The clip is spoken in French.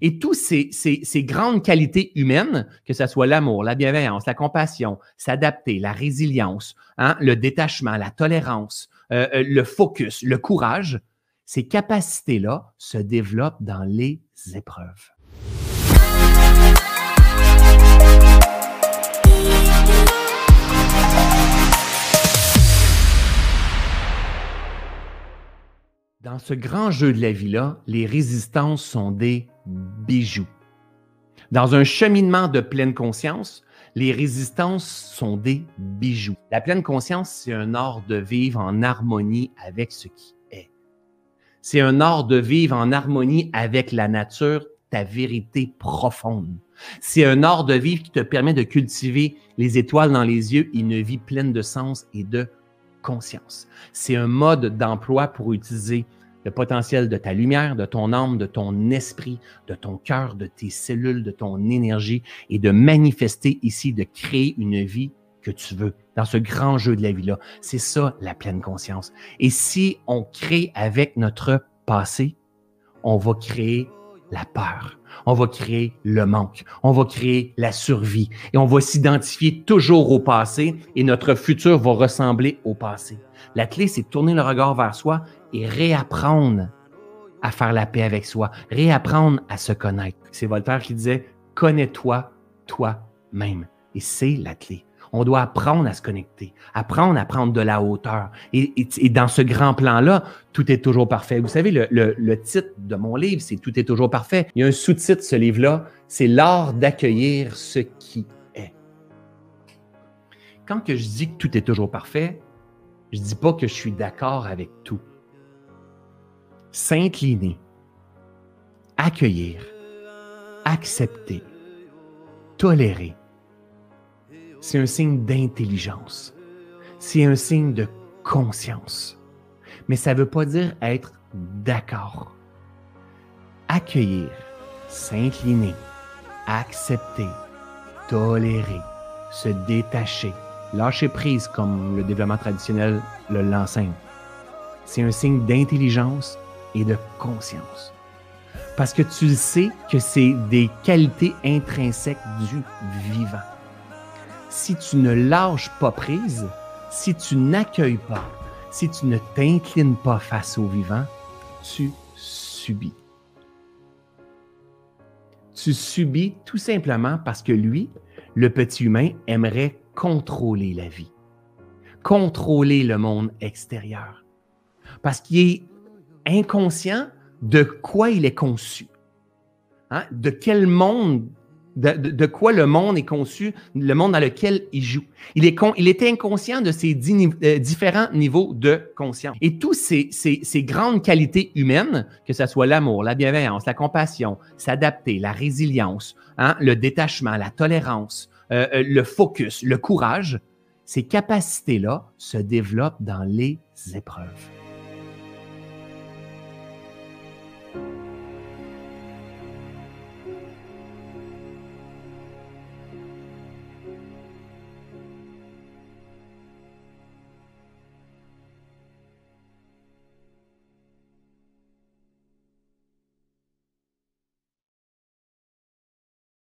Et toutes ces, grandes qualités humaines, que ce soit l'amour, la bienveillance, la compassion, s'adapter, la résilience, hein, le détachement, la tolérance, euh, euh, le focus, le courage, ces capacités-là se développent dans les épreuves. Dans ce grand jeu de la vie-là, les résistances sont des bijoux. Dans un cheminement de pleine conscience, les résistances sont des bijoux. La pleine conscience, c'est un art de vivre en harmonie avec ce qui est. C'est un art de vivre en harmonie avec la nature, ta vérité profonde. C'est un art de vivre qui te permet de cultiver les étoiles dans les yeux, une vie pleine de sens et de conscience. C'est un mode d'emploi pour utiliser le potentiel de ta lumière, de ton âme, de ton esprit, de ton cœur, de tes cellules, de ton énergie et de manifester ici, de créer une vie que tu veux dans ce grand jeu de la vie-là. C'est ça la pleine conscience. Et si on crée avec notre passé, on va créer la peur. On va créer le manque. On va créer la survie. Et on va s'identifier toujours au passé et notre futur va ressembler au passé. La clé, c'est de tourner le regard vers soi et réapprendre à faire la paix avec soi, réapprendre à se connaître. C'est Voltaire qui disait, connais-toi toi-même. Et c'est la clé. On doit apprendre à se connecter, apprendre à prendre de la hauteur. Et, dans ce grand plan-là, tout est toujours parfait. Vous savez, le, titre de mon livre, c'est Tout est toujours parfait. Il y a un sous-titre, ce livre-là, c'est L'art d'accueillir ce qui est. Quand que je dis que tout est toujours parfait, je ne dis pas que je suis d'accord avec tout. S'incliner, accueillir, accepter, tolérer, c'est un signe d'intelligence. C'est un signe de conscience. Mais ça ne veut pas dire être d'accord. Accueillir, s'incliner, accepter, tolérer, se détacher, lâcher prise comme le développement traditionnel l'enseigne. C'est un signe d'intelligence et de conscience. Parce que tu sais que c'est des qualités intrinsèques du vivant si tu ne lâches pas prise, si tu n'accueilles pas, si tu ne t'inclines pas face au vivant, tu subis. Tu subis tout simplement parce que lui, le petit humain, aimerait contrôler la vie, contrôler le monde extérieur, parce qu'il est inconscient de quoi il est conçu, hein, de quel monde de, quoi le monde est conçu, le monde dans lequel il joue. Il, est il était inconscient de ces euh, différents niveaux de conscience. Et toutes ces, grandes qualités humaines, que ce soit l'amour, la bienveillance, la compassion, s'adapter, la résilience, hein, le détachement, la tolérance, euh, euh, le focus, le courage, ces capacités-là se développent dans les épreuves.